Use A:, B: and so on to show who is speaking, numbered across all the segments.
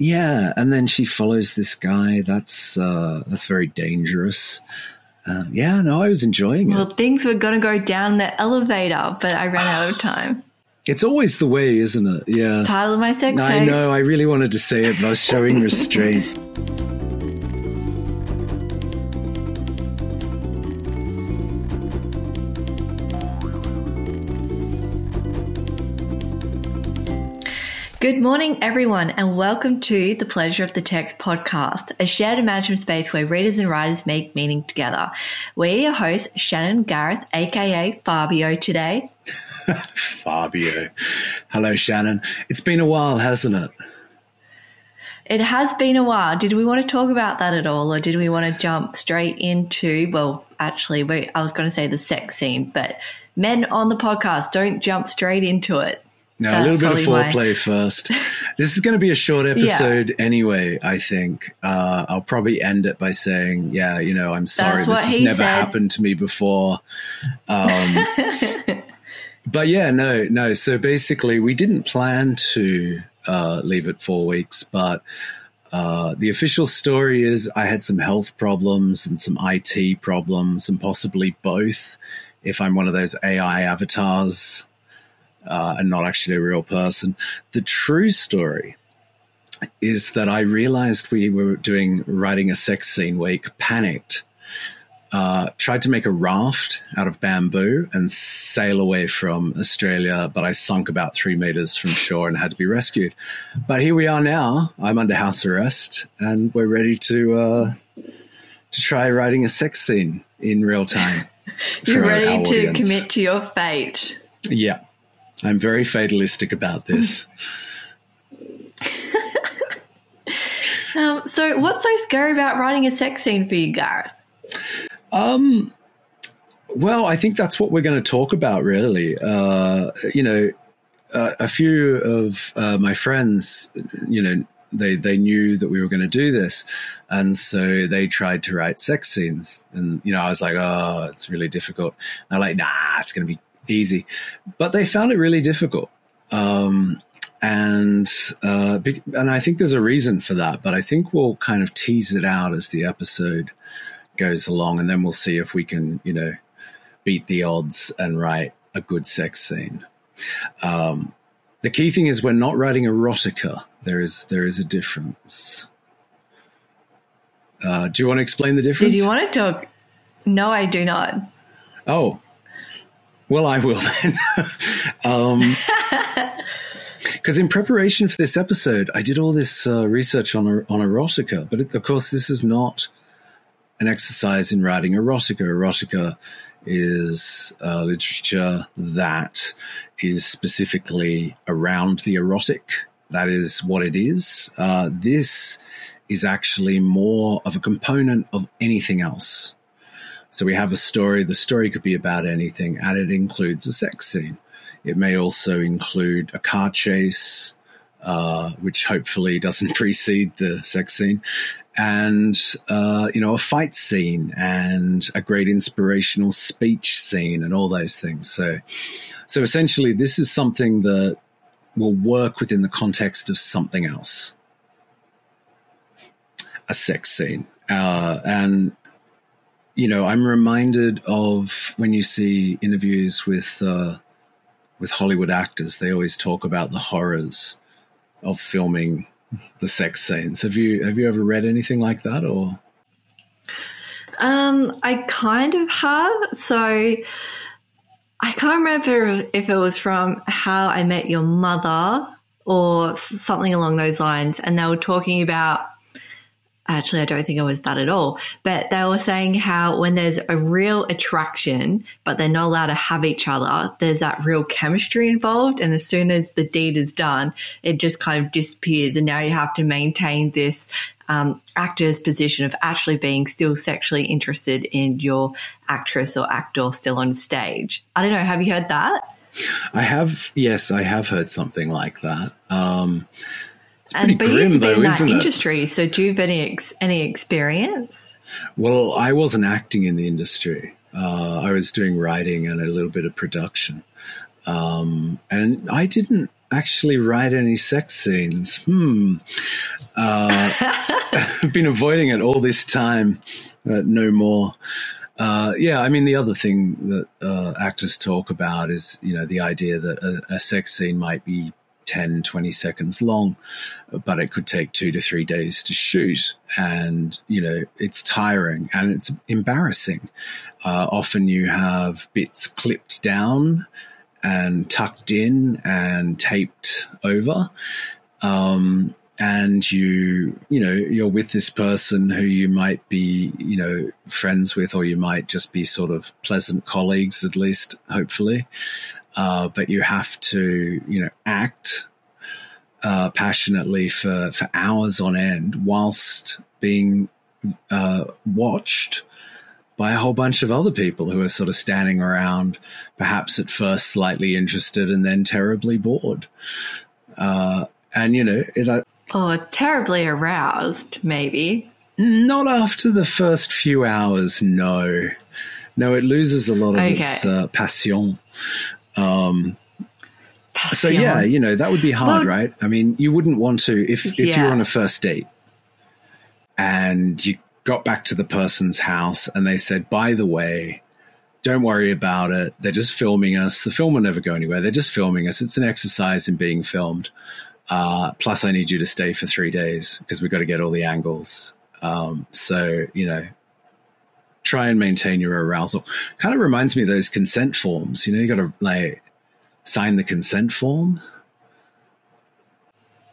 A: yeah, and then she follows this guy. That's uh, that's very dangerous. Uh, yeah, no, I was enjoying
B: Well,
A: it.
B: Well, things were going to go down the elevator, but I ran out of time.
A: It's always the way, isn't it? Yeah.
B: Tyler, my sex
A: I know. I really wanted to say it, but I was showing restraint.
B: Good morning, everyone, and welcome to the Pleasure of the Text podcast, a shared imagination space where readers and writers make meaning together. We're your hosts, Shannon Gareth, aka Fabio, today.
A: Fabio. Hello, Shannon. It's been a while, hasn't it?
B: It has been a while. Did we want to talk about that at all, or did we want to jump straight into, well, actually, we, I was going to say the sex scene, but men on the podcast, don't jump straight into it.
A: No, a little bit of
B: why.
A: foreplay first. This is going to be a short episode anyway, I think. Uh, I'll probably end it by saying, yeah, you know, I'm sorry.
B: That's
A: This has never
B: said.
A: happened to me before. Um, but yeah, no, no. So basically, we didn't plan to uh, leave it four weeks, but uh, the official story is I had some health problems and some IT problems, and possibly both if I'm one of those AI avatars uh, and not actually a real person. The true story is that I realized we were doing writing a sex scene week, panicked, uh, tried to make a raft out of bamboo and sail away from Australia, but I sunk about three meters from shore and had to be rescued. But here we are now. I'm under house arrest, and we're ready to uh, to try writing a sex scene in real time.
B: You're ready to
A: audience.
B: commit to your fate.
A: Yeah. I'm very fatalistic about this.
B: Um, so, what's so scary about writing a sex scene for you, Gareth?
A: Um, well, I think that's what we're going to talk about, really. Uh, you know, uh, a few of uh, my friends, you know, they they knew that we were going to do this, and so they tried to write sex scenes. And you know, I was like, oh, it's really difficult. And they're like, nah, it's going to be easy, but they found it really difficult. Um, and uh, and I think there's a reason for that, but I think we'll kind of tease it out as the episode goes along, and then we'll see if we can, you know, beat the odds and write a good sex scene. Um, the key thing is we're not writing erotica. There is there is a difference. Uh, do you want to explain the difference?
B: Did you want to talk? No, I do not.
A: Oh, well, I will then. um, because in preparation for this episode, I did all this uh, research on on erotica, but it, of course, this is not an exercise in writing erotica. Erotica is uh, literature that is specifically around the erotic. That is what it is. Uh, this is actually more of a component of anything else. So we have a story. The story could be about anything, and it includes a sex scene. It may also include a car chase, uh, which hopefully doesn't precede the sex scene, and uh, you know a fight scene and a great inspirational speech scene and all those things. So, so essentially, this is something that will work within the context of something else, a sex scene, uh, and you know, I'm reminded of when you see interviews with uh, with Hollywood actors. They always talk about the horrors of filming the sex scenes. Have you have you ever read anything like that, or
B: Um, I kind of have. So I can't remember if it was from How I Met Your Mother or something along those lines. And they were talking about, actually, I don't think it was that at all, but they were saying how when there's a real attraction, but they're not allowed to have each other, there's that real chemistry involved. And as soon as the deed is done, it just kind of disappears. And now you have to maintain this um, actor's position of actually being still sexually interested in your actress or actor still on stage. I don't know. Have you heard that?
A: I have? Yes, I have heard something like that. Um, it's
B: And but you
A: grim,
B: used to be
A: though,
B: in that
A: isn't it?
B: industry, so do you have any ex- any experience?
A: Well, I wasn't acting in the industry. Uh, I was doing writing and a little bit of production, um, and I didn't actually write any sex scenes. Hmm. Uh, I've been avoiding it all this time. Uh, no more. Uh, yeah, I mean, the other thing that uh, actors talk about is, you know, the idea that a, a, sex scene might be 10, 20 seconds long, but it could take two to three days to shoot. And, you know, it's tiring and it's embarrassing. Uh, often you have bits clipped down and tucked in and taped over. Um, and you you know you're with this person who you might be you know friends with or you might just be sort of pleasant colleagues at least hopefully uh, but you have to you know act uh, passionately for for hours on end whilst being uh, watched by a whole bunch of other people who are sort of standing around perhaps at first slightly interested and then terribly bored uh, and you know it,
B: or terribly aroused, maybe.
A: Not after the first few hours, no. No, it loses a lot of okay. its uh, passion. Um. So yeah, you know that would be hard, well, right? I mean, you wouldn't want to if if yeah. you're on a first date and you got back to the person's house and they said, "By the way, don't worry about it. They're just filming us. The film will never go anywhere. They're just filming us. It's an exercise in being filmed. Uh, plus, I need you to stay for three days because we've got to get all the angles. Um, so, you know, try and maintain your arousal. Kind of reminds me of those consent forms. You know, you got to like sign the consent form.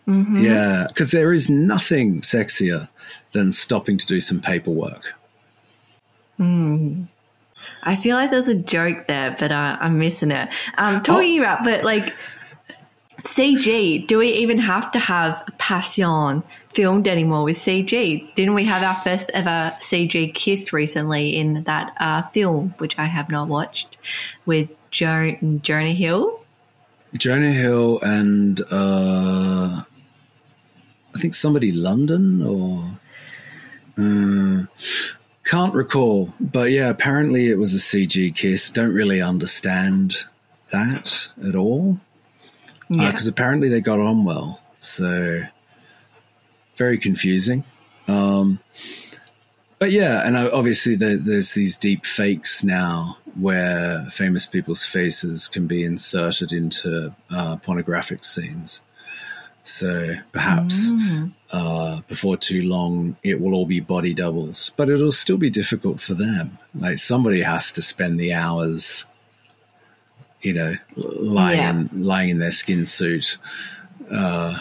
A: Mm-hmm. Yeah, because there is nothing sexier than stopping to do some paperwork.
B: Mm. I feel like there's a joke there, but uh, I'm missing it. Um, talking oh. about, but like CG, do we even have to have Passion filmed anymore with CG? Didn't we have our first ever CG kiss recently in that uh, film, which I have not watched, with jo- Jonah Hill?
A: Jonah Hill and uh, I think somebody London or uh, can't recall, but yeah, apparently it was a CG kiss. Don't really understand that at all because uh, apparently they got on well. So very confusing. Um, but yeah, and obviously the, there's these deep fakes now where famous people's faces can be inserted into uh, pornographic scenes. So perhaps mm. uh, before too long, it will all be body doubles, but it'll still be difficult for them. Like somebody has to spend the hours you know, lying yeah. in, lying in their skin suit, uh,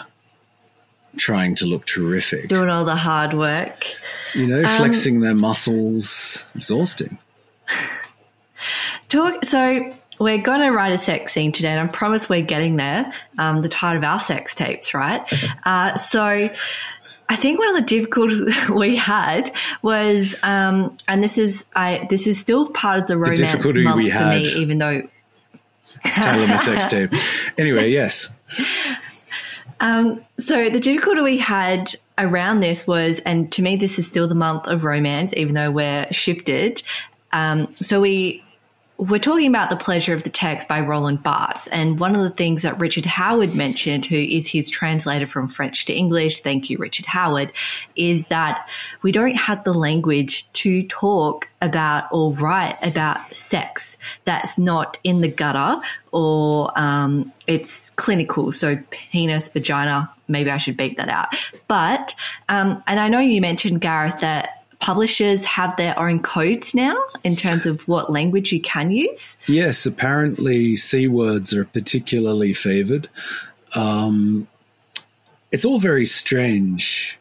A: trying to look terrific,
B: doing all the hard work,
A: you know, um, flexing their muscles, exhausting.
B: Talk. So we're going to write a sex scene today, and I promise we're getting there. Um, the title of our sex tapes, right? Uh, so. I think one of the difficulties we had was, um, and this is I this is still part of the romance the month for had. me, even though
A: title of my sex tape. Anyway, yes.
B: Um, so the difficulty we had around this was, and to me, this is still the month of romance, even though we're shifted. Um, so we we're talking about The Pleasure of the Text by Roland Barthes. And one of the things that Richard Howard mentioned, who is his translator from French to English, thank you, Richard Howard, is that we don't have the language to talk about or write about sex that's not in the gutter or um, it's clinical. So penis, vagina, maybe I should beep that out. But, um, and I know you mentioned, Gareth, that publishers have their own codes now in terms of what language you can use?
A: Yes, apparently C words are particularly favored. Um, it's all very strange.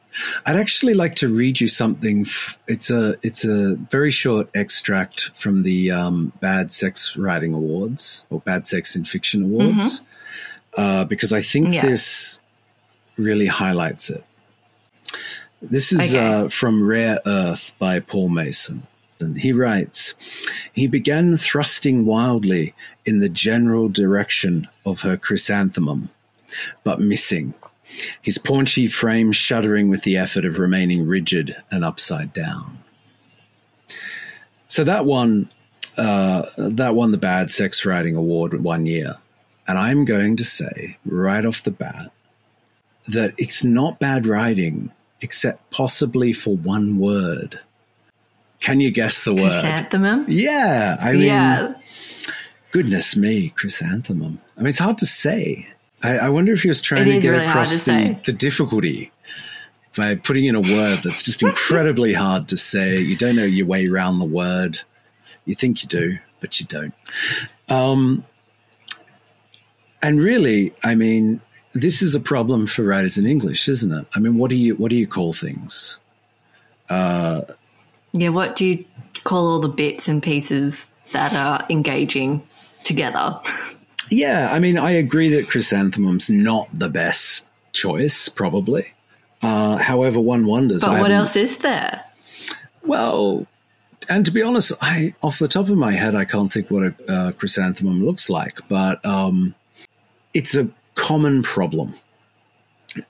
A: I'd actually like to read you something. It's a it's a very short extract from the um, Bad Sex Writing Awards or Bad Sex in Fiction Awards, mm-hmm. uh, because I think yeah. this really highlights it. This is okay. uh, from Rare Earth by Paul Mason. And he writes He began thrusting wildly in the general direction of her chrysanthemum, but missing, his paunchy frame shuddering with the effort of remaining rigid and upside down. So that won, uh, that won the Bad Sex Writing Award one year. And I'm going to say right off the bat that it's not bad writing, except possibly for one word. Can you guess the word?
B: Chrysanthemum.
A: Yeah. I mean,
B: yeah.
A: goodness me, chrysanthemum. I mean, it's hard to say. I, I wonder if he was trying to get
B: really
A: across
B: to
A: the, the difficulty by putting in a word that's just incredibly hard to say. You don't know your way around the word. You think you do, but you don't. Um, and really, I mean, this is a problem for writers in English, isn't it? I mean, what do you what do you call things?
B: Yeah. What do you call all the bits and pieces that are engaging together?
A: Yeah, I mean, I agree that chrysanthemum's not the best choice, probably. Uh, however, one wonders.
B: But
A: I
B: what else is there?
A: Well, and to be honest, I off the top of my head, I can't think what a uh, chrysanthemum looks like, but um, it's a common problem.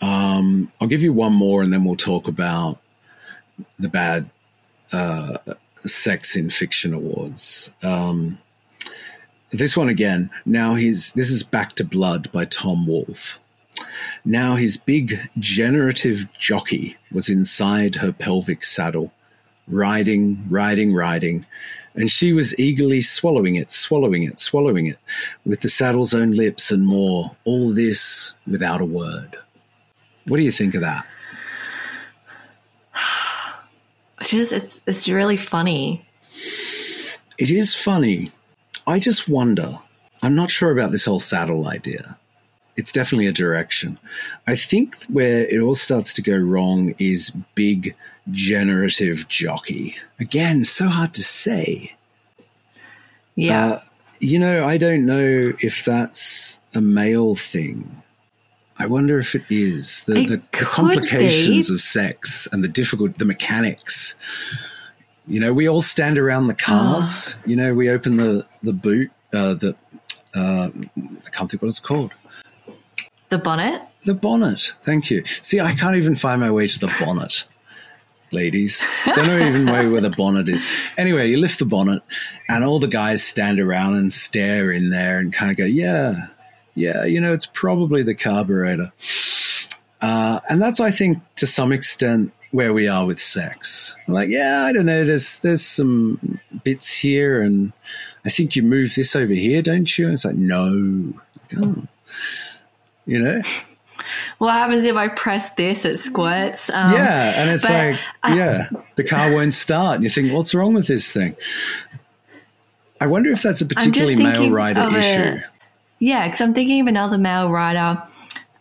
A: Um, I'll give you one more, and then we'll talk about the bad uh, sex in fiction awards. Um, this one again. Now he's this is Back to Blood by Tom Wolfe. Now his big generative jockey was inside her pelvic saddle, riding, riding, riding, and she was eagerly swallowing it, swallowing it, swallowing it, with the saddle's own lips and more, all this without a word. What do you think of that?
B: It's just it's it's really funny.
A: It is funny. I just wonder. I'm not sure about this whole saddle idea. It's definitely a direction. I think where it all starts to go wrong is big generative jockey. Again, so hard to say.
B: Yeah.
A: Uh, you know, I don't know if that's a male thing. I wonder if it is the,
B: It
A: the, the complications
B: be.
A: of sex and the difficult the mechanics. You know, we all stand around the cars. You know, we open the the boot. Uh, the uh, I can't think what it's called.
B: the bonnet.
A: The bonnet. Thank you. See, I can't even find my way to the bonnet, ladies. Don't know even way where the bonnet is. Anyway, you lift the bonnet, and all the guys stand around and stare in there and kind of go, "Yeah, yeah, you know, it's probably the carburetor." Uh, and that's, I think, to some extent, where we are with sex. Like, yeah, I don't know. There's there's some bits here, and I think you move this over here, don't you? And it's like, no, oh. you know.
B: What happens if I press this? It squirts. Um,
A: Yeah, and it's like, yeah, the car won't start. And you think, what's wrong with this thing? I wonder if that's a particularly male rider
B: a-
A: issue.
B: Yeah, because I'm thinking of another male writer,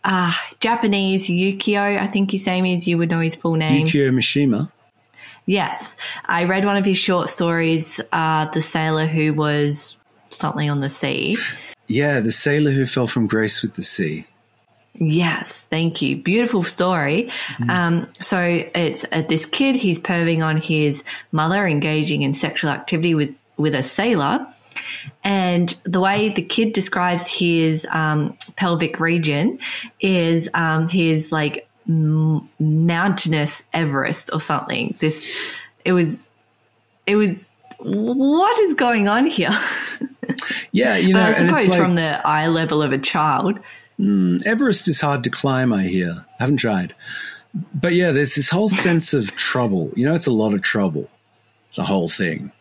B: uh, Japanese Yukio. I think his name is. You would know his full name.
A: Yukio Mishima.
B: Yes, I read one of his short stories, uh, "The Sailor Who Was Something on the Sea."
A: Yeah, the sailor who fell from grace with the sea.
B: Yes, thank you. Beautiful story. Um, so it's uh, this kid. He's perving on his mother, engaging in sexual activity with with a sailor. And the way the kid describes his um, pelvic region is um, his like m- mountainous Everest or something. This it was it was what is going on here?
A: Yeah, you know,
B: but I suppose
A: like
B: from the eye level of a child.
A: Hmm, Everest is hard to climb. I hear. I haven't tried, but yeah, there's this whole sense of trouble. You know, it's a lot of trouble. The whole thing.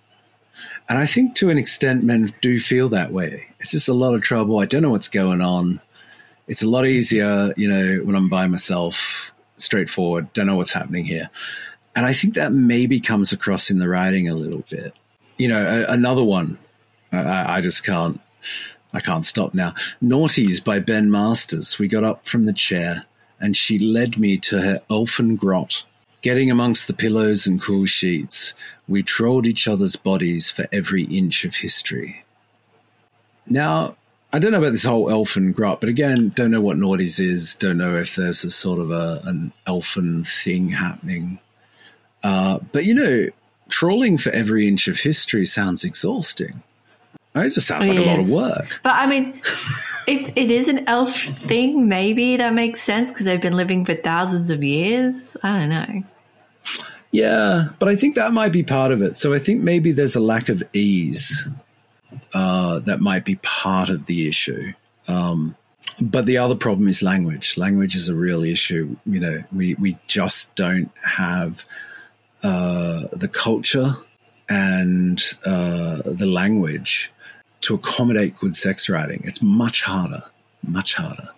A: And I think to an extent, men do feel that way. It's just a lot of trouble. I don't know what's going on. It's a lot easier, you know, when I'm by myself, straightforward, don't know what's happening here. And I think that maybe comes across in the writing a little bit. You know, a, another one, I, I just can't, I can't stop now. Noughties by Ben Masters. We got up from the chair and she led me to her elfin grot. Getting amongst the pillows and cool sheets, we trolled each other's bodies for every inch of history. Now, I don't know about this whole elfin grot, but again, don't know what Noughties is. Don't know if there's a sort of a, an elfin thing happening. Uh, but you know, trawling for every inch of history sounds exhausting. It just sounds like a lot of work.
B: But I mean, if it is an elf thing, maybe that makes sense because they've been living for thousands of years. I don't know.
A: Yeah, but I think that might be part of it. So I think maybe there's a lack of ease uh, that might be part of the issue. Um, but the other problem is language. Language is a real issue. You know, we we just don't have uh, the culture and uh, the language to accommodate good sex writing. It's much harder, much harder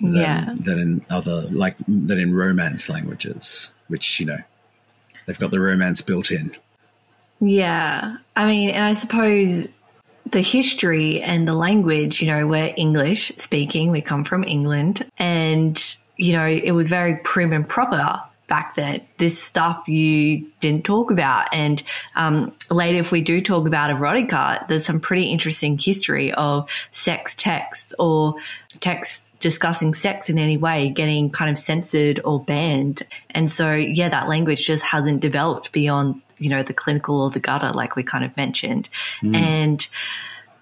A: than,
B: Yeah.
A: than in other like than in romance languages, which you know they've got the romance built in.
B: Yeah. I mean, and I suppose the history and the language, you know, we're English speaking, we come from England, and, you know, it was very prim and proper back that This stuff you didn't talk about. And um, later, if we do talk about erotica, there's some pretty interesting history of sex texts or texts discussing sex in any way getting kind of censored or banned. And so, yeah, that language just hasn't developed beyond, you know, the clinical or the gutter, like we kind of mentioned. And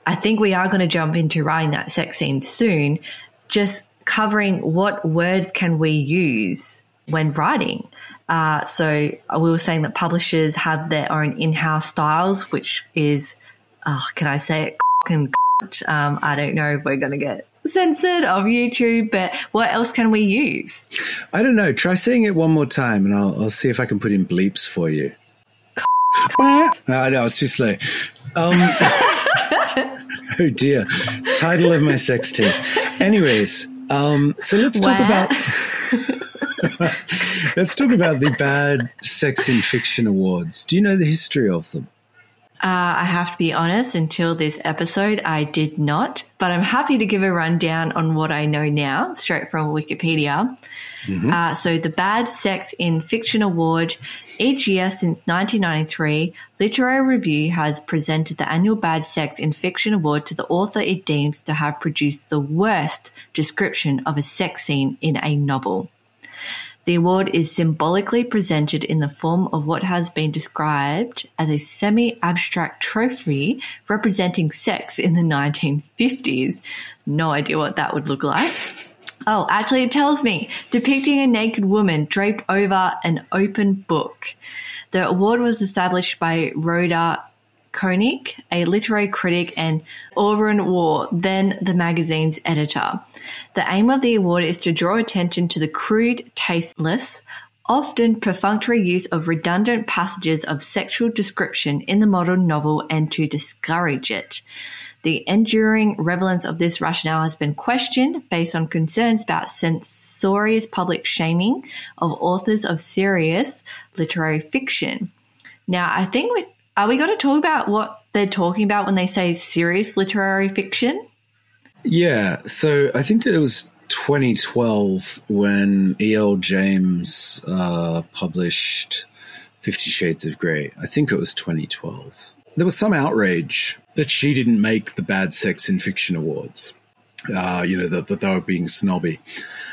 B: I think we are going to jump into writing that sex scene soon, just covering what words can we use when writing. Uh, so we were saying that publishers have their own in-house styles, which is, oh, can I say it? And um, I don't know if we're going to get censored of YouTube, but what else can we use?
A: I don't know. Try saying it one more time, and I'll, I'll see if I can put in bleeps for you. no, no, it's too slow. Um, oh dear. Title of my sex tape. Anyways, um, so let's talk
B: Wow.
A: about let's talk about the bad sex in fiction awards. Do you know the history of them?
B: Uh, I have to be honest, until this episode, I did not, but I'm happy to give a rundown on what I know now, straight from Wikipedia. Uh, so, the Bad Sex in Fiction Award, each year since 1993, Literary Review has presented the annual Bad Sex in Fiction Award to the author it deems to have produced the worst description of a sex scene in a novel. The award is symbolically presented in the form of what has been described as a semi abstract trophy representing sex in the 1950s. No idea what that would look like. Oh, actually, it tells me depicting a naked woman draped over an open book. The award was established by Rhoda Koenig, a literary critic, and Auberon Waugh, then the magazine's editor. The aim of the award is to draw attention to the crude, tasteless, often perfunctory use of redundant passages of sexual description in the modern novel and to discourage it. The enduring relevance of this rationale has been questioned based on concerns about censorious public shaming of authors of serious literary fiction. Now, I think we are we going to talk about what they're talking about when they say serious literary fiction?
A: Yeah, so I think it was 2012 when E.L. James uh, published Fifty Shades of Grey. I think it was 2012. There was some outrage that she didn't make the Bad Sex in Fiction Awards. Uh, you know, that, that they were being snobby.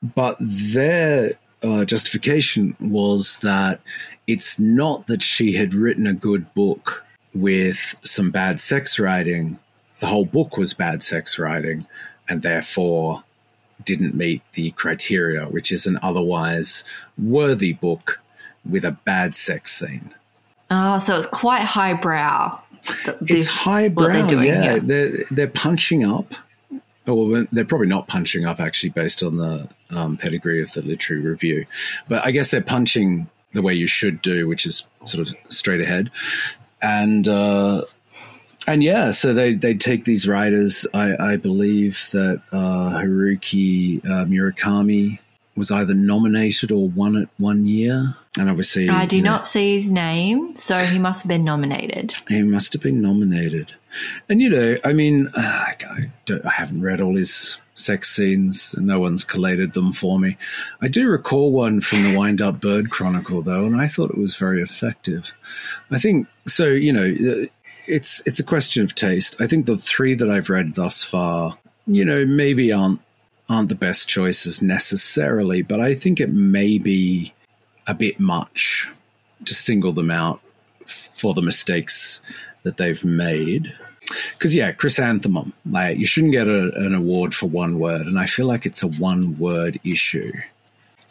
A: But their uh, justification was that it's not that she had written a good book with some bad sex writing. The whole book was bad sex writing and therefore didn't meet the criteria, which is an otherwise worthy book with a bad sex scene.
B: Oh, so it's quite highbrow.
A: It's highbrow, yeah.
B: here.
A: They're they're punching up. Oh, Well, they're probably not punching up actually, based on the um, pedigree of the literary review. But I guess they're punching the way you should do, which is sort of straight ahead. And uh, and yeah, so they they take these writers. I, I believe that uh, Haruki uh, Murakami was either nominated or won it one year, and obviously
B: I do
A: you know,
B: not see his name, so he must have been nominated.
A: he must have been nominated. And you know, I mean, uh, I, don't, I haven't read all his sex scenes. No one's collated them for me. I do recall one from the Wind Up Bird Chronicle, though, and I thought it was very effective. I think so. You know, uh, it's it's a question of taste. I think the three that I've read thus far, you know, maybe aren't aren't the best choices necessarily, but I think it may be a bit much to single them out for the mistakes that they've made. Because yeah, chrysanthemum, like you shouldn't get a, an award for one word, and I feel like it's a one word issue.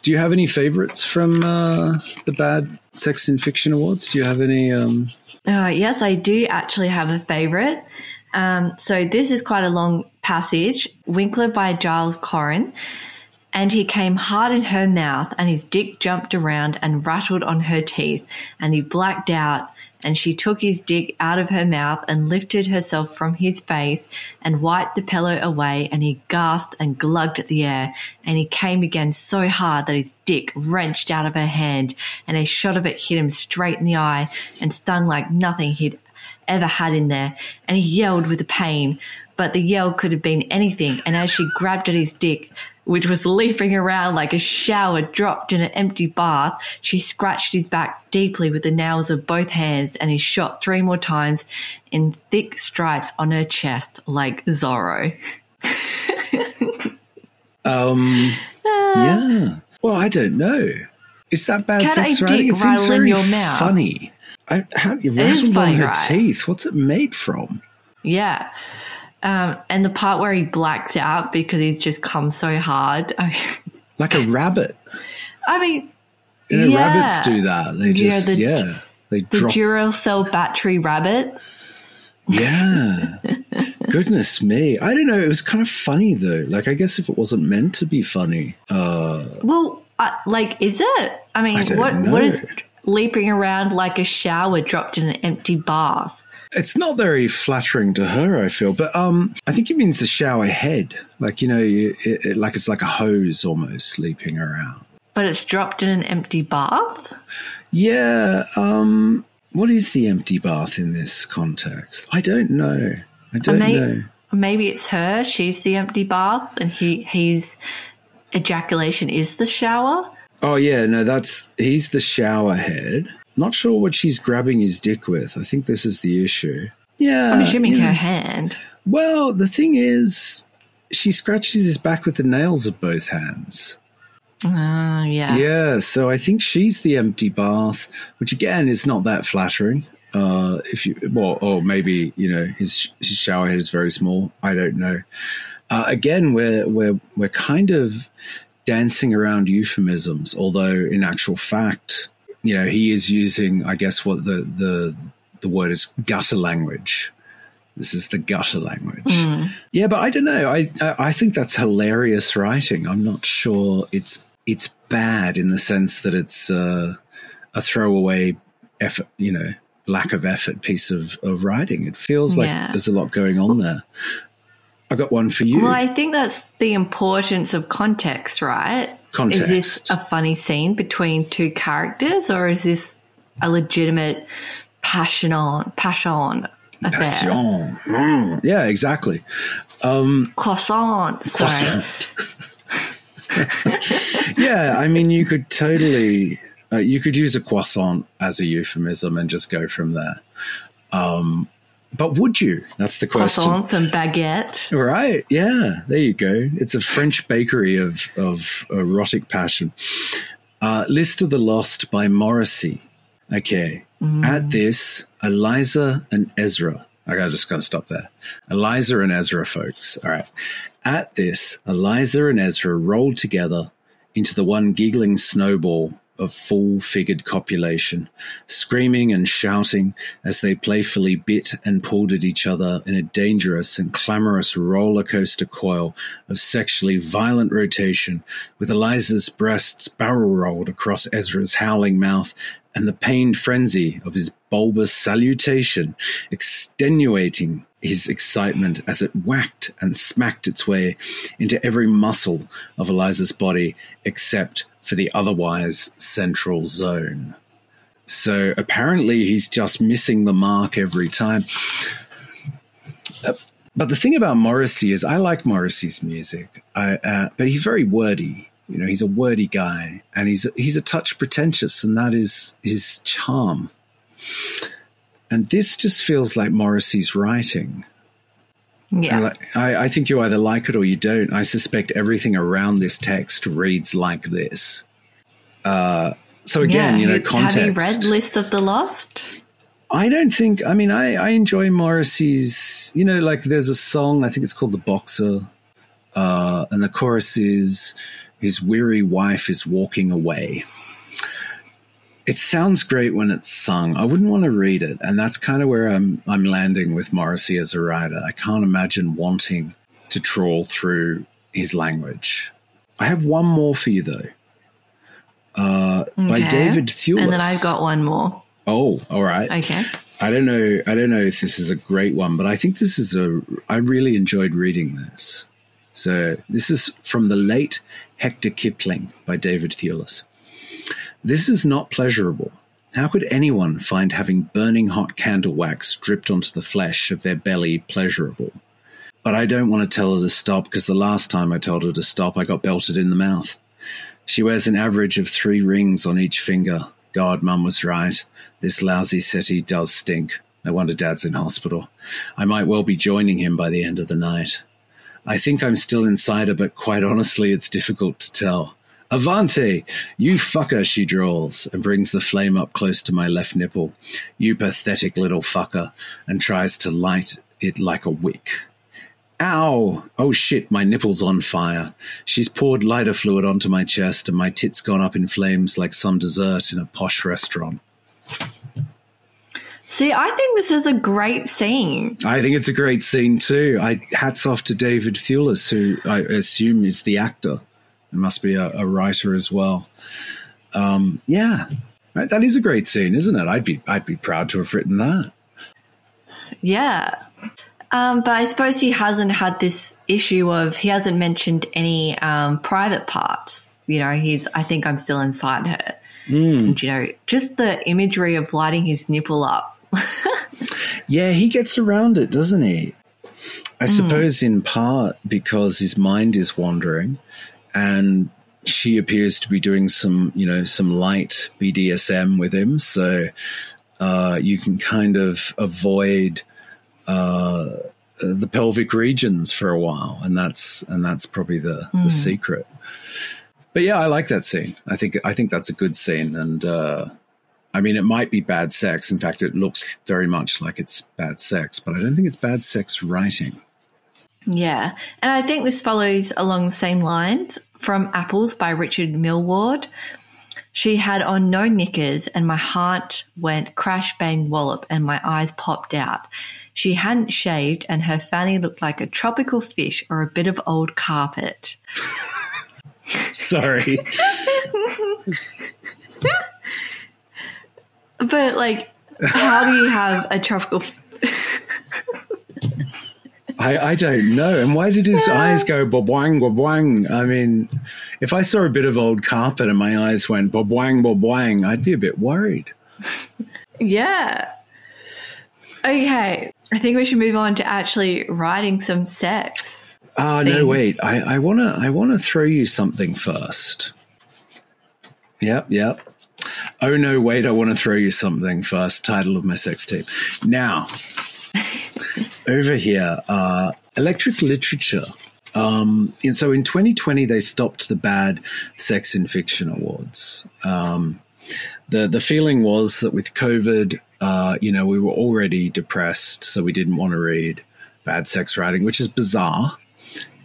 A: Do you have any favorites from uh, the Bad Sex in Fiction Awards? Do you have any? Um,
B: Uh, yes, I do actually have a favorite. Um, so this is quite a long passage. Winkler by Giles Coren. And he came hard in her mouth, and his dick jumped around and rattled on her teeth, and he blacked out. And she took his dick out of her mouth and lifted herself from his face and wiped the pillow away. And he gasped and glugged at the air. And he came again so hard that his dick wrenched out of her hand, and a shot of it hit him straight in the eye and stung like nothing he'd ever had in there. And he yelled with the pain, but the yell could have been anything. And as she grabbed at his dick, which was leaping around like a shower dropped in an empty bath, she scratched his back deeply with the nails of both hands and he shot three more times in thick stripes on her chest like Zorro.
A: Um, yeah. Well, I don't know. Is that bad
B: Can
A: sex writing?
B: dick
A: It seems very
B: your mouth?
A: funny. I, how you
B: funny,
A: on her
B: right?
A: teeth? What's it made from?
B: Yeah. Um, and the part where he blacks out because he's just come so hard. I mean,
A: Like a rabbit.
B: I mean
A: You know,
B: Yeah.
A: rabbits do that. They
B: Yeah,
A: just
B: the-
A: yeah, they
B: the
A: drop.
B: Duracell battery rabbit.
A: yeah. Goodness me. I don't know. It was kind of funny though. Like I guess if it wasn't meant to be funny, uh,
B: Well, uh, like, is it? I mean,
A: I
B: what
A: know.
B: what is leaping around like a shower dropped in an empty bath?
A: it's not very flattering to her. I feel, but um, I think it means the shower head. Like you know, you, it, it, like it's like a hose almost leaping around.
B: But it's dropped in an empty bath.
A: Yeah. Um, what is the empty bath in this context? I don't know. I don't
B: may-
A: know.
B: Maybe it's her. She's the empty bath, and he he's ejaculation is the shower.
A: Oh yeah, no, that's he's the shower head. Not sure what she's grabbing his dick with. I think this is the issue. Yeah.
B: I'm assuming
A: yeah.
B: her hand.
A: Well, the thing is, she scratches his back with the nails of both hands.
B: Ah, yeah.
A: Yeah, so I think she's the empty bath, which again is not that flattering. Uh, if you, well, or maybe you know his his shower head is very small. I don't know. Uh, again, we're we're we're kind of dancing around euphemisms, although in actual fact, you know, he is using, I guess, what the the the word is gutter language. This is the gutter language. Yeah, but I don't know. I I I think that's hilarious writing. I'm not sure it's it's bad in the sense that it's uh, a throwaway effort. You know, lack of effort piece of of writing. It feels like
B: Yeah.
A: there's a lot going on there. I got one for you.
B: Well, I think that's the importance of context, right? Is this
A: Context.
B: a funny scene between two characters, or is this a legitimate passion on passion affair?
A: Passion. Mm, yeah, exactly.
B: Croissant. Sorry.
A: yeah, I mean, you could totally, uh, you could use a croissant as a euphemism and just go from there. Um, but would you? That's the question.
B: Croissants and baguette.
A: Right? Yeah, there you go. It's a French bakery of of erotic passion. Uh, List of the Lost by Morrissey. Okay. At this, Eliza and Ezra. I gotta just gonna stop there. Eliza and Ezra, folks. All right. At this, Eliza and Ezra rolled together into the one giggling snowball of full figured copulation, screaming and shouting as they playfully bit and pulled at each other in a dangerous and clamorous roller coaster coil of sexually violent rotation, with Eliza's breasts barrel rolled across Ezra's howling mouth and the pained frenzy of his bulbous salutation extenuating his excitement as it whacked and smacked its way into every muscle of Eliza's body except for the otherwise central zone. So apparently he's just missing the mark every time. But the thing about Morrissey is, I like Morrissey's music, I, uh, but he's very wordy. You know, he's a wordy guy, and he's he's a touch pretentious, and that is his charm. And this just feels like Morrissey's writing.
B: Yeah.
A: Like- I, I think you either like it or you don't. I suspect everything around this text reads like this. Uh, so again,
B: yeah.
A: you know,
B: Have you read List of the Lost?
A: I don't think. I mean, I, I enjoy Morrissey's. You know, like there's a song. I think it's called "The Boxer," uh, and the chorus is, "His weary wife is walking away." It sounds great when it's sung. I wouldn't want to read it, and that's kind of where I'm I'm landing with Morrissey as a writer. I can't imagine wanting to trawl through his language. I have one more for you though, uh, by David Thewlis.
B: And then I've got one more.
A: Oh, all right.
B: Okay.
A: I don't know. I don't know if this is a great one, but I think this is a. I really enjoyed reading this. So this is from the late Hector Kipling by David Thewlis. This is not pleasurable. How could anyone find having burning hot candle wax dripped onto the flesh of their belly pleasurable? But I don't want to tell her to stop because the last time I told her to stop, I got belted in the mouth. She wears an average of three rings on each finger. God, Mum was right. This lousy city does stink. No wonder Dad's in hospital. I might well be joining him by the end of the night. I think I'm still inside her, but quite honestly, it's difficult to tell. Avante! You fucker, she drawls, and brings the flame up close to my left nipple. You pathetic little fucker, and tries to light it like a wick. Ow! Oh shit, my nipple's on fire. She's poured lighter fluid onto my chest, and my tit's gone up in flames like some dessert in a posh restaurant.
B: See, I think this is a great scene.
A: I think it's a great scene too. I hats off to David Thewlis, who I assume is the actor. It must be a, a writer as well. Um, yeah, Right, that is a great scene, isn't it? I'd be I'd be proud to have written that.
B: Yeah. Um, but I suppose he hasn't had this issue of he hasn't mentioned any um, private parts. You know, he's I think I'm still inside her. And you know, just the imagery of lighting his nipple up.
A: Yeah, he gets around it, doesn't he? I suppose in part because his mind is wandering and she appears to be doing some, you know, some light BDSM with him. So uh, you can kind of avoid uh, the pelvic regions for a while. And that's, and that's probably the, the secret. But yeah, I like that scene. I think, I think that's a good scene. And, uh, I mean, it might be bad sex. In fact, it looks very much like it's bad sex, but I don't think it's bad sex writing.
B: Yeah. And I think this follows along the same lines from Apples by Richard Milward. She had on no knickers, and my heart went crash, bang, wallop, and my eyes popped out. She hadn't shaved, and her fanny looked like a tropical fish or a bit of old carpet.
A: Sorry.
B: But, like, how do you have a tropical f-
A: I, I don't know. And why did his eyes go boboing, boboing? I mean, if I saw a bit of old carpet and my eyes went boboing, boboing, I'd be a bit worried.
B: Yeah. Okay. I think we should move on to actually writing some sex.
A: Ah,
B: Scenes.
A: no, wait. I, I wanna I wanna throw you something first. Yep, yep. Oh no, wait, I want to throw you something first. Title of my sex tape. Now, over here, uh, electric literature. Um, and so in 2020, they stopped the bad sex in fiction awards. Um, the the feeling was that with COVID, uh, you know, we were already depressed, so we didn't want to read bad sex writing, which is bizarre.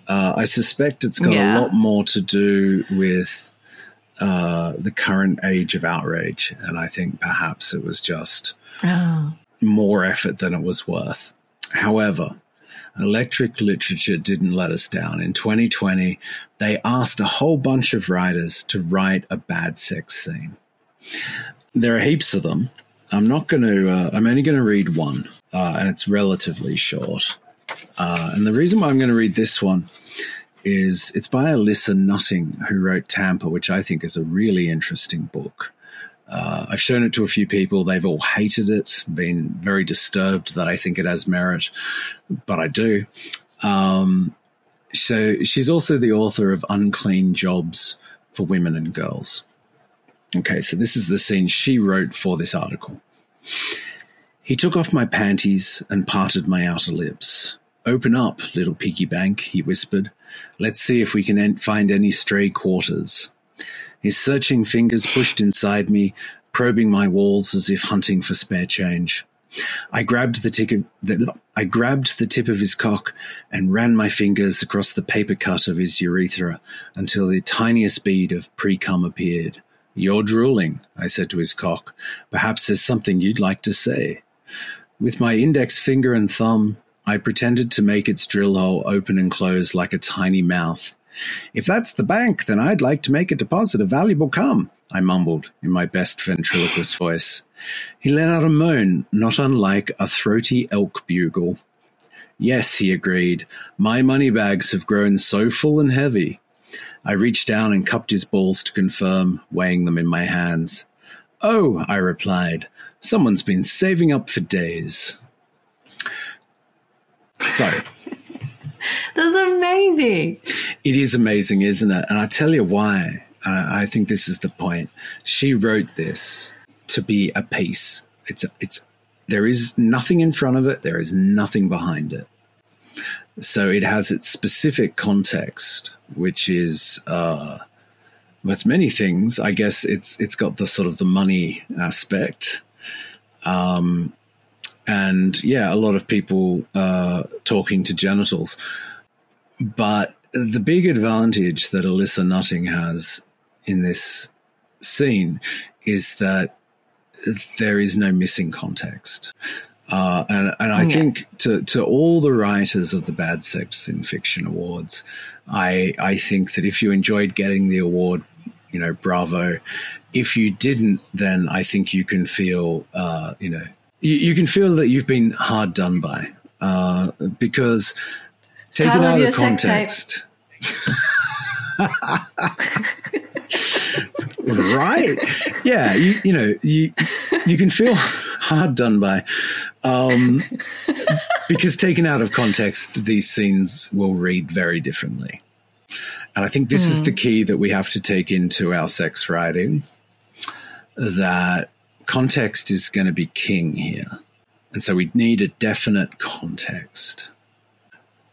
A: Uh, I suspect it's got
B: Yeah.
A: a lot more to do with uh, the current age of outrage, and I think perhaps it was just
B: Oh.
A: more effort than it was worth. However, electric literature didn't let us down. In 2020, they asked a whole bunch of writers to write a bad sex scene. There are heaps of them. I'm not going to, uh, I'm only going to read one, uh, and it's relatively short. Uh, and the reason why I'm going to read this one is it's by Alissa Nutting, who wrote Tampa, which I think is a really interesting book. Uh, I've shown it to a few people. They've all hated it, been very disturbed that I think it has merit, but I do. Um, so she's also the author of Unclean Jobs for Women and Girls. Okay, so this is the scene she wrote for this article. He took off my panties and parted my outer lips. Open up, little piggy bank, he whispered. Let's see if we can find any stray quarters. His searching fingers pushed inside me, probing my walls as if hunting for spare change. I grabbed the, tick of, the, I grabbed the tip of his cock and ran my fingers across the paper cut of his urethra until the tiniest bead of pre-cum appeared. You're drooling, I said to his cock. Perhaps there's something you'd like to say. With my index finger and thumb, I pretended to make its drill hole open and close like a tiny mouth. If that's the bank, then I'd like to make a deposit of valuable cum, I mumbled in my best ventriloquist voice. He let out a moan, not unlike a throaty elk bugle. Yes, he agreed. My money bags have grown so full and heavy. I reached down and cupped his balls to confirm, weighing them in my hands. Oh, I replied, someone's been saving up for days. So.
B: That's amazing.
A: It is amazing, isn't it? And I tell you why. I think this is the point. She wrote this to be a piece. It's it's there is nothing in front of it. There is nothing behind it. So it has its specific context, which is uh, well, it's many things. I guess it's it's got the sort of the money aspect, um, and yeah, a lot of people uh, talking to genitals. But the big advantage that Alissa Nutting has in this scene is that there is no missing context. Uh, and, and I yeah. think to, to all the writers of the Bad Sex in Fiction Awards, I, I think that if you enjoyed getting the award, you know, bravo. If you didn't, then I think you can feel, uh, you know, you, you, can feel that you've been hard done by uh, because taken out of context. right? Yeah, you, you know, you you can feel hard done by, um, because taken out of context, these scenes will read very differently. And I think this mm. is the hmm. key that we have to take into our sex writing. That context is going to be king here, and so we need a definite context.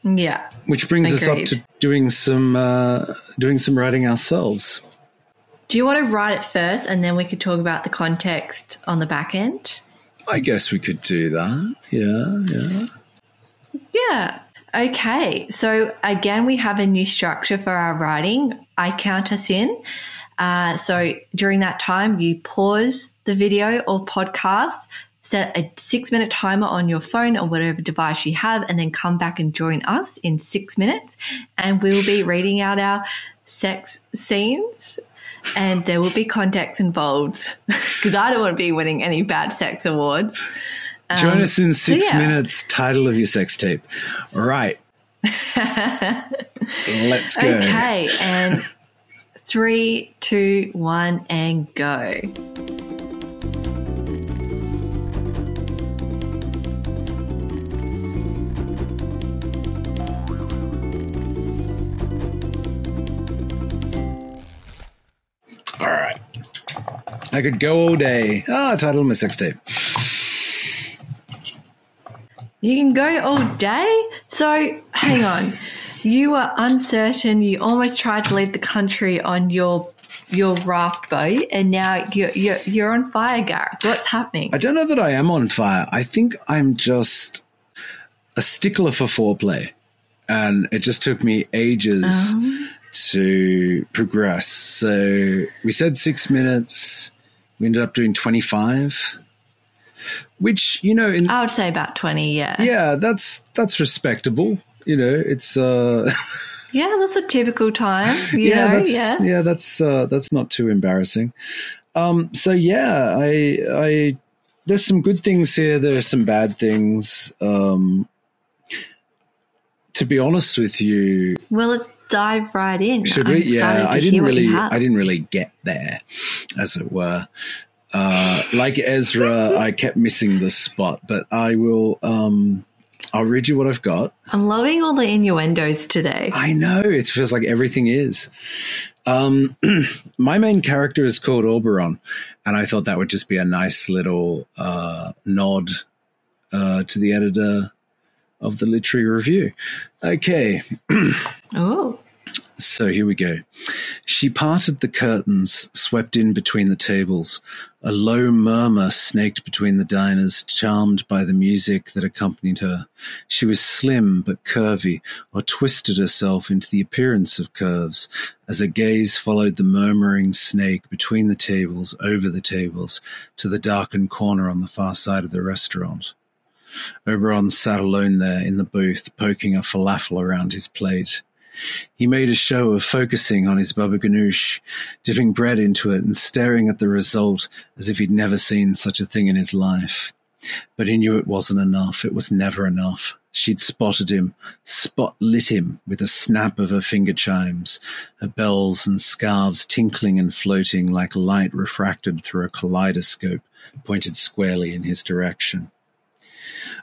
B: Yeah.
A: Which brings Agreed. us up to doing some uh, doing some writing ourselves.
B: Do you want to write it first and then we could talk about the context on the back end?
A: I guess we could do that. Yeah,
B: yeah. Yeah. Okay. So again, we have a new structure for our writing. I count us in. Uh, so during that time, you pause the video or podcast, set a six minute timer on your phone or whatever device you have, and then come back and join us in six minutes. And we'll be reading out our sex scenes and there will be context involved because I don't want to be winning any bad sex awards.
A: Um, Join us in six so yeah. minutes. Title of your sex tape. Right. Let's go.
B: Okay, and three, two, one, and go. All right.
A: I could go all day. Ah, title of my sex tape.
B: You can go all day? So, hang on. You were uncertain. You almost tried to leave the country on your your raft boat, and now you're, you're, you're on fire, Gareth. What's happening?
A: I don't know that I am on fire. I think I'm just a stickler for foreplay. And it just took me ages um. to progress. So we said six minutes. We ended up doing 25, which, you know, in,
B: I would say about 20, yeah.
A: Yeah, that's that's respectable. You know, it's uh
B: Yeah, that's a typical time. yeah, know,
A: that's
B: yeah.
A: yeah, that's uh that's not too embarrassing. Um so yeah, I I there's some good things here, there are some bad things. Um to be honest with you,
B: well, let's dive right in.
A: Should we? yeah, I didn't really, I didn't really get there, as it were. Uh, like Ezra, I kept missing the spot, but I will. Um, I'll read you what I've got.
B: I'm loving all the innuendos today.
A: I know it feels like everything is. Um, my main character is called Auberon, and I thought that would just be a nice little uh, nod uh, to the editor of the literary review. Okay.
B: oh.
A: So here we go. She parted the curtains, swept in between the tables. A low murmur snaked between the diners, charmed by the music that accompanied her. She was slim but curvy, or twisted herself into the appearance of curves, as her gaze followed the murmuring snake between the tables, over the tables, to the darkened corner on the far side of the restaurant. Auberon sat alone there in the booth, poking a falafel around his plate. He made a show of focusing on his baba ganoush, dipping bread into it and staring at the result as if he'd never seen such a thing in his life. But he knew it wasn't enough. It was never enough. She'd spotted him, spot lit him with a snap of her finger chimes, her bells and scarves tinkling and floating like light refracted through a kaleidoscope pointed squarely in his direction.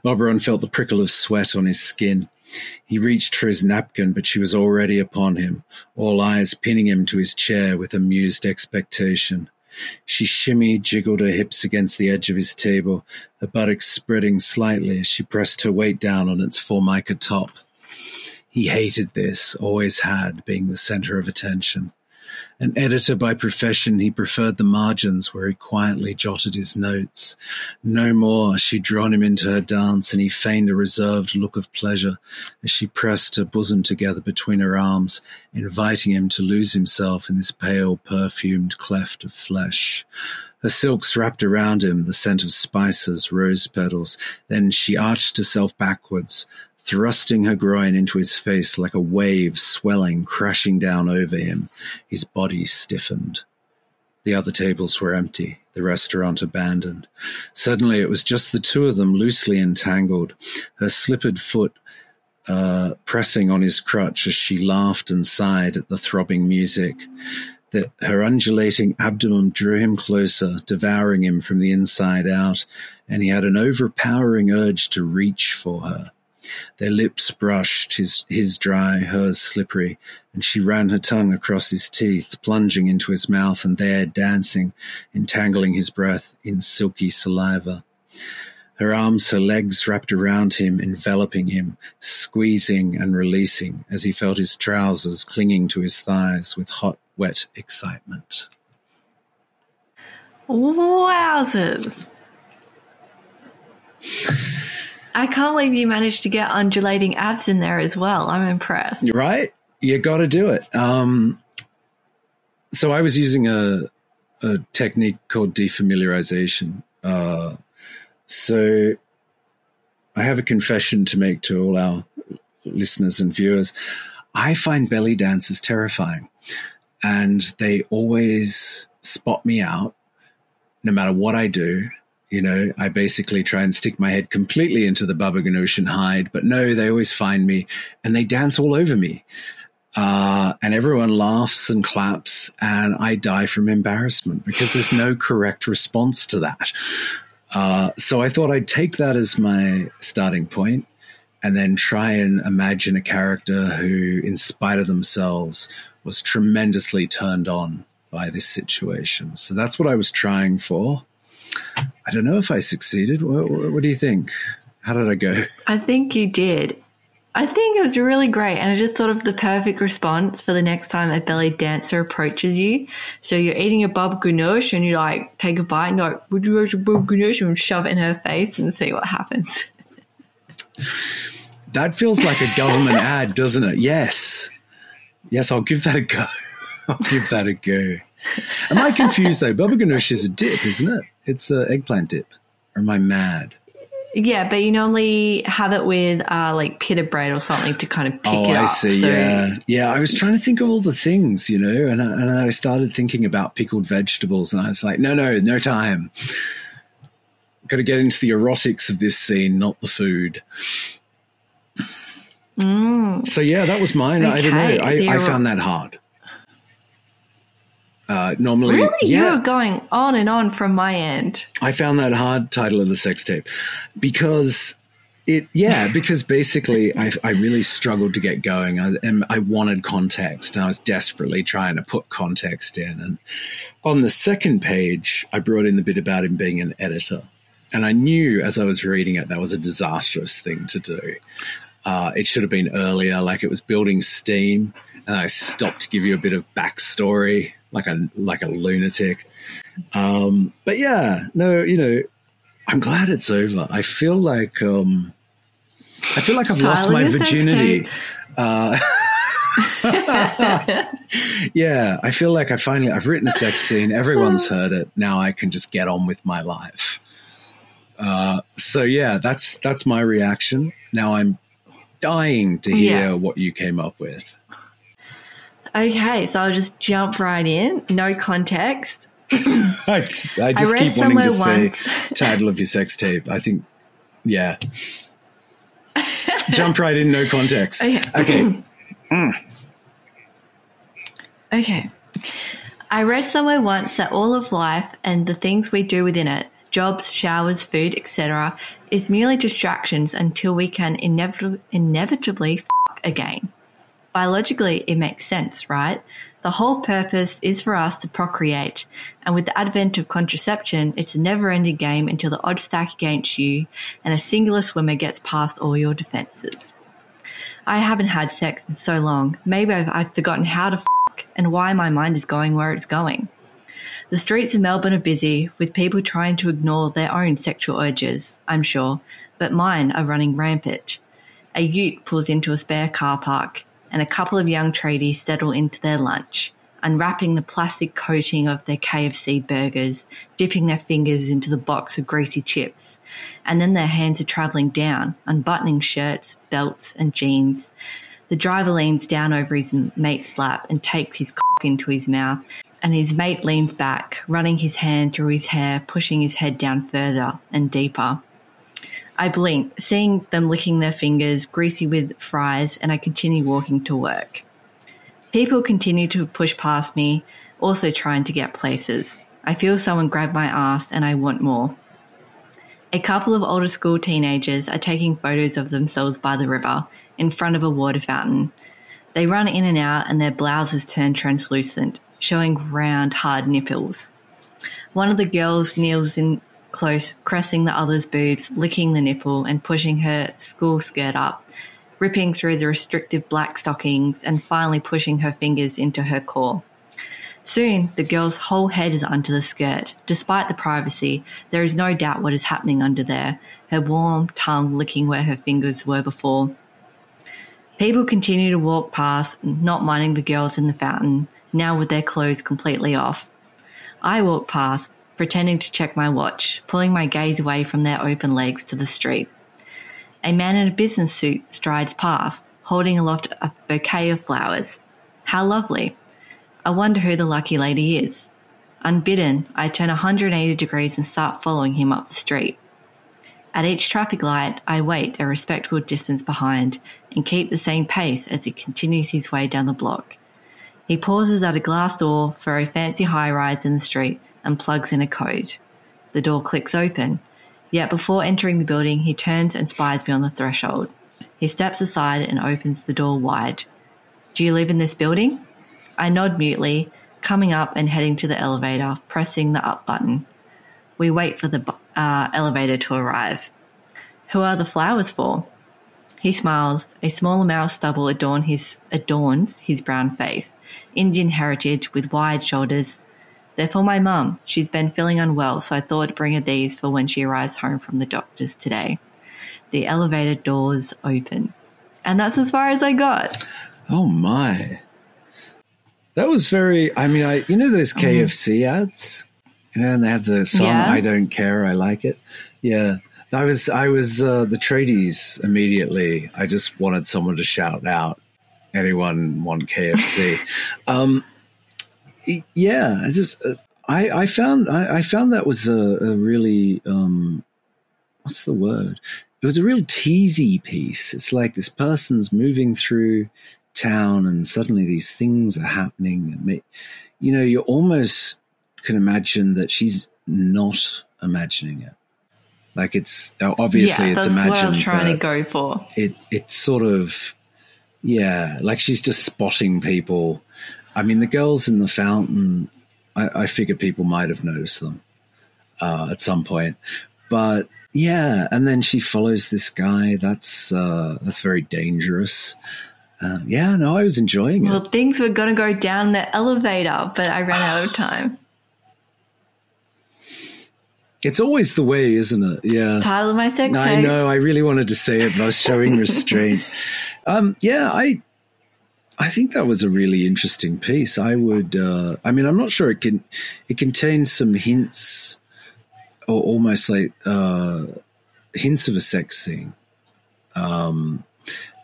A: Auberon felt the prickle of sweat on his skin. He reached for his napkin, but she was already upon him, all eyes pinning him to his chair with amused expectation. She shimmied, jiggled her hips against the edge of his table, her buttocks spreading slightly as she pressed her weight down on its formica top. He hated this, always had, being the center of attention. An editor by profession, he preferred the margins where he quietly jotted his notes. No more, she'd drawn him into her dance, and he feigned a reserved look of pleasure as she pressed her bosom together between her arms, inviting him to lose himself in this pale, perfumed cleft of flesh. Her silks wrapped around him, the scent of spices, rose petals. Then she arched herself backwards, thrusting her groin into his face like a wave swelling, crashing down over him. His body stiffened. The other tables were empty, the restaurant abandoned. Suddenly it was just the two of them loosely entangled, her slippered foot uh, pressing on his crutch as she laughed and sighed at the throbbing music. That her undulating abdomen drew him closer, devouring him from the inside out, and he had an overpowering urge to reach for her. Their lips brushed, his, his dry, hers slippery, and she ran her tongue across his teeth, plunging into his mouth and there dancing, entangling his breath in silky saliva. Her arms, her legs wrapped around him, enveloping him, squeezing and releasing as he felt his trousers clinging to his thighs with hot, wet excitement.
B: Wowzers. I can't believe you managed to get undulating abs in there as well. I'm impressed.
A: Right? You got to do it. Um, so I was using a, a technique called defamiliarization. Uh, so I have a confession to make to all our listeners and viewers. I find belly dances terrifying, and they always spot me out no matter what I do. You know, I basically try and stick my head completely into the Baba Ganoush and hide, but no, they always find me and they dance all over me. Uh, and everyone laughs and claps, and I die from embarrassment because there's no correct response to that. Uh, so I thought I'd take that as my starting point and then try and imagine a character who, in spite of themselves, was tremendously turned on by this situation. So that's what I was trying for. I don't know if I succeeded. What, what, do you think? How did I go?
B: I think you did. I think it was really great. And I just thought of the perfect response for the next time a belly dancer approaches you. So you're eating a baba ganoush and you like take a bite and like, would you like a baba ganoush? And shove it in her face and see what happens.
A: That feels like a government ad, doesn't it? Yes. Yes, I'll give that a go. I'll give that a go. Am I confused though? Baba ganoush is a dip, isn't it? It's an eggplant dip. Or am I mad?
B: Yeah, but you normally have it with uh, like pita bread or something to kind of pick oh, it
A: up.
B: I
A: see. So, yeah, yeah. I was trying to think of all the things, you know, and I, and I started thinking about pickled vegetables, and I was like, no, no, no time. Got to get into the erotics of this scene, not the food.
B: Mm.
A: So yeah, that was mine. Okay. I don't know. I, I found that hard. Uh, normally,
B: really,
A: yeah,
B: you were going on and on from my end.
A: I found that hard title of the sex tape because it, yeah, because basically I, I really struggled to get going. I, and I wanted context, and I was desperately trying to put context in. And on the second page, I brought in the bit about him being an editor, and I knew as I was reading it that was a disastrous thing to do. Uh, it should have been earlier, like it was building steam and I stopped to give you a bit of backstory, like a like a lunatic. Um, but yeah, no, you know, I'm glad it's over. I feel like um, I feel like I've lost my virginity. Uh, yeah, I feel like I finally I've written a sex scene. Everyone's heard it. Now I can just get on with my life. Uh, so yeah, that's that's my reaction. Now I'm dying to hear yeah. what you came up with.
B: Okay, so I'll just jump right in. No context.
A: I just, I just I keep wanting to once. say title of your sex tape. I think, yeah. jump right in, no context. Okay. Okay. Mm.
B: Okay. I read somewhere once that all of life and the things we do within it jobs, showers, food, etc., is merely distractions until we can inevitably, inevitably f- again. Biologically, it makes sense, right? The whole purpose is for us to procreate, and with the advent of contraception, it's a never ending game until the odds stack against you and a singular swimmer gets past all your defenses. I haven't had sex in so long. Maybe I've, I've forgotten how to fuck and why my mind is going where it's going. The streets of Melbourne are busy with people trying to ignore their own sexual urges, I'm sure, but mine are running rampant. A ute pulls into a spare car park, and a couple of young tradies settle into their lunch, unwrapping the plastic coating of their KFC burgers, dipping their fingers into the box of greasy chips, and then their hands are travelling down, unbuttoning shirts, belts, and jeans. The driver leans down over his mate's lap and takes his cock into his mouth and his mate leans back, running his hand through his hair, pushing his head down further and deeper. I blink, seeing them licking their fingers, greasy with fries, and I continue walking to work. People continue to push past me, also trying to get places. I feel someone grab my ass and I want more. A couple of older school teenagers are taking photos of themselves by the river in front of a water fountain. They run in and out and their blouses turn translucent showing round, hard nipples. One of the girls kneels in close, caressing the other's boobs, licking the nipple, and pushing her school skirt up, ripping through the restrictive black stockings, and finally pushing her fingers into her core. Soon, the girl's whole head is under the skirt. Despite the privacy, there is no doubt what is happening under there, her warm tongue licking where her fingers were before. People continue to walk past, not minding the girls in the fountain, now with their clothes completely off. I walk past, pretending to check my watch, pulling my gaze away from their open legs to the street. A man in a business suit strides past, holding aloft a bouquet of flowers. How lovely. I wonder who the lucky lady is. Unbidden, I turn 180 degrees and start following him up the street. At each traffic light, I wait a respectable distance behind and keep the same pace as he continues his way down the block. He pauses at a glass door for a fancy high rise in the street and plugs in a code. The door clicks open. Yet before entering the building, he turns and spies me on the threshold. He steps aside and opens the door wide. Do you live in this building? I nod mutely, coming up and heading to the elevator, pressing the up button. We wait for the uh, elevator to arrive. Who are the flowers for? He smiles. A small amount of stubble adorn his, adorns his brown face. Indian heritage with wide shoulders. They're for my mum. She's been feeling unwell, so I thought I'd bring her these for when she arrives home from the doctor's today. The elevator doors open. And that's as far as I got.
A: Oh my. That was very I mean I you know those KFC mm. ads? You know, and they have the song yeah. I don't care, I like it. Yeah. I was I was uh, the tradies immediately. I just wanted someone to shout out. Anyone want KFC? um, yeah, I just uh, I I found I, I found that was a, a really um, what's the word? It was a real teasy piece. It's like this person's moving through town, and suddenly these things are happening, and you know, you almost can imagine that she's not imagining it like it's obviously
B: yeah,
A: it's imagined. What I was
B: trying to go for.
A: It it's sort of yeah, like she's just spotting people. I mean, the girls in the fountain. I, I figure people might have noticed them uh, at some point, but yeah, and then she follows this guy. That's uh, that's very dangerous. Uh, yeah, no, I was enjoying
B: Well,
A: it.
B: Well, things were going to go down the elevator, but I ran out of time.
A: It's always the way, isn't it? Yeah.
B: Title of my sex
A: I know. I really wanted to say it, but I was showing restraint. Um, yeah, I, I think that was a really interesting piece. I would. Uh, I mean, I'm not sure it can. It contains some hints, or almost like uh, hints of a sex scene. Um,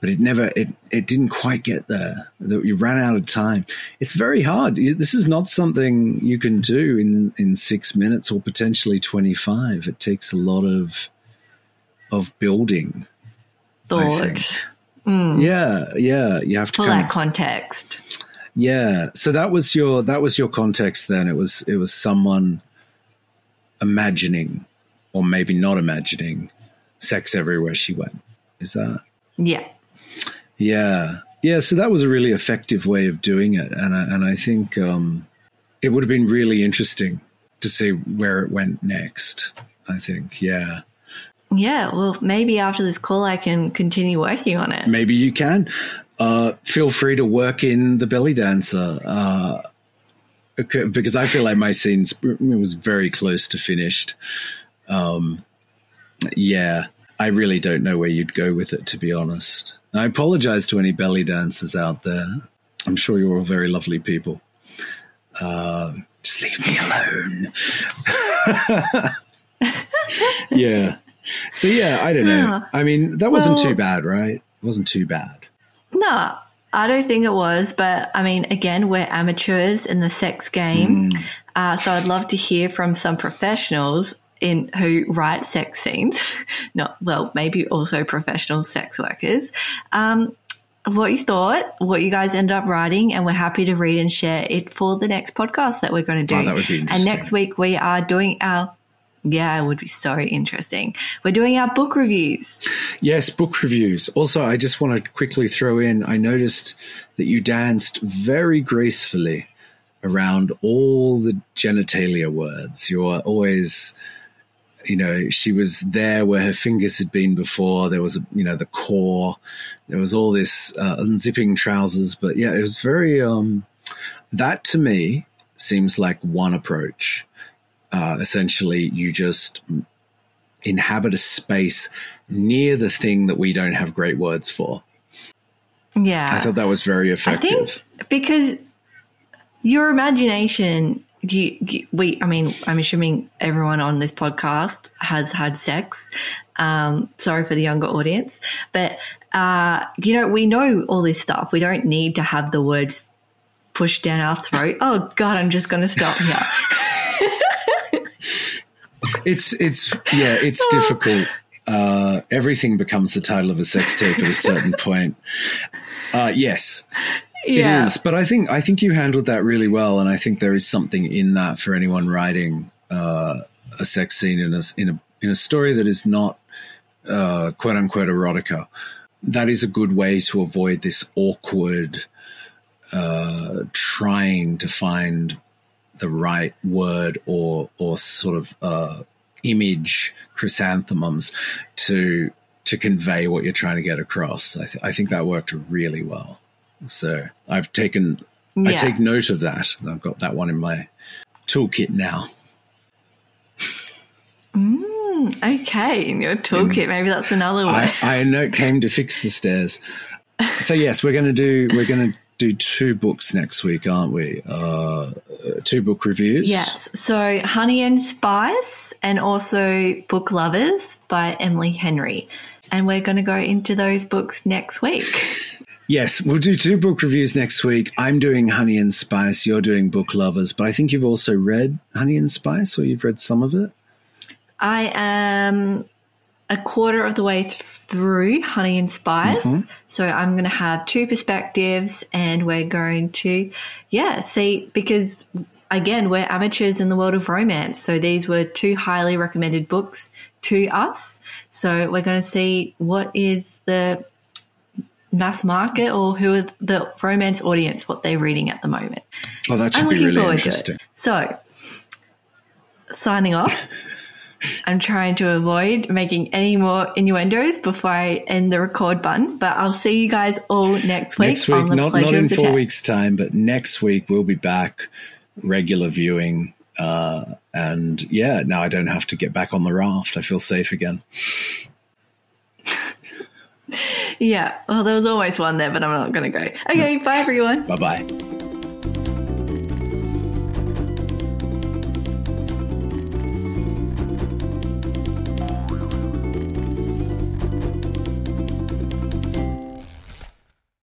A: but it never. It it didn't quite get there. That you ran out of time. It's very hard. This is not something you can do in in six minutes or potentially twenty five. It takes a lot of of building. I
B: Thought
A: Yeah, yeah. You have to
B: for that
A: of-
B: context.
A: yeah. So that was your that was your context then. It was it was someone imagining or maybe not imagining sex everywhere she went. Is that?
B: Yeah.
A: Yeah. Yeah, so that was a really effective way of doing it and I, and I think um it would have been really interesting to see where it went next. I think. Yeah.
B: Yeah. Well, maybe after this call, I can continue working on it.
A: maybe you can. Uh, feel free to work in the belly dancer uh, because I feel like my scenes was very close to finished. Um, yeah, I really don't know where you'd go with it, to be honest. I apologize to any belly dancers out there. I'm sure you're all very lovely people. Uh, just leave me alone. yeah. So yeah, I don't know.
B: Yeah.
A: I mean, that wasn't
B: Well-
A: too bad, right? It wasn't too bad.
B: No, I don't think it was. But I mean, again, we're amateurs in the sex game.
A: Mm.
B: Uh, so I'd love to hear from some professionals in who write sex scenes. Not well, maybe also professional sex workers. Um, what you thought, what you guys ended up writing, and we're happy to read and share it for the next podcast that we're going to do.
A: Oh, that would be
B: and next week we are doing our. Yeah, it would be so interesting. We're doing our book reviews.
A: Yes, book reviews. Also, I just want to quickly throw in I noticed that you danced very gracefully around all the genitalia words. You're always, you know, she was there where her fingers had been before. There was, you know, the core. There was all this uh, unzipping trousers. But yeah, it was very, um, that to me seems like one approach. Uh, essentially, you just inhabit a space near the thing that we don't have great words for.
B: Yeah.
A: I thought that was very effective.
B: I think because your imagination, you, you, we, I mean, I'm assuming everyone on this podcast has had sex. Um, sorry for the younger audience, but uh, you know, we know all this stuff. We don't need to have the words pushed down our throat. Oh God, I'm just going to stop here.
A: It's it's yeah, it's difficult. Uh, everything becomes the title of a sex tape at a certain point. Uh, yes,
B: yeah.
A: it is. But I think I think you handled that really well, and I think there is something in that for anyone writing uh, a sex scene in a in a in a story that is not uh, quote unquote erotica. That is a good way to avoid this awkward uh, trying to find the right word or or sort of uh, image chrysanthemums to to convey what you're trying to get across. I, th- I think that worked really well. So I've taken I take note of that. I've got that one in my toolkit now.
B: Okay, in your toolkit, maybe that's another one.
A: I, I know it came to fix the stairs. So yes, we're going to do we're going to do two books next week, aren't we? Uh, two book reviews.
B: Yes. So Honey and Spice and also Book Lovers by Emily Henry. And we're going to go into those books next week.
A: Yes, we'll do two book reviews next week. I'm doing Honey and Spice. You're doing Book Lovers, but I think you've also read Honey and Spice, or you've read some of it.
B: I am a quarter of the way through Honey and Spice. Mm-hmm. So I'm going to have two perspectives and we're going to, yeah, see, because again, we're amateurs in the world of romance. So these were two highly recommended books to us. So we're going to see what is the mass market or who are the romance audience, what they're reading at the moment.
A: Oh, that should
B: I'm
A: be really interesting.
B: So, signing off. I'm trying to avoid making any more innuendos before I end the record button. But I'll see you guys all next week.
A: Next week,
B: on the
A: not, not in four weeks' time, but next week we'll be back, regular viewing. Uh, and yeah, now I don't have to get back on the raft. I feel safe again.
B: Yeah. Well, there was always one there, but I'm not going to go. Okay. Bye, everyone.
A: Bye bye.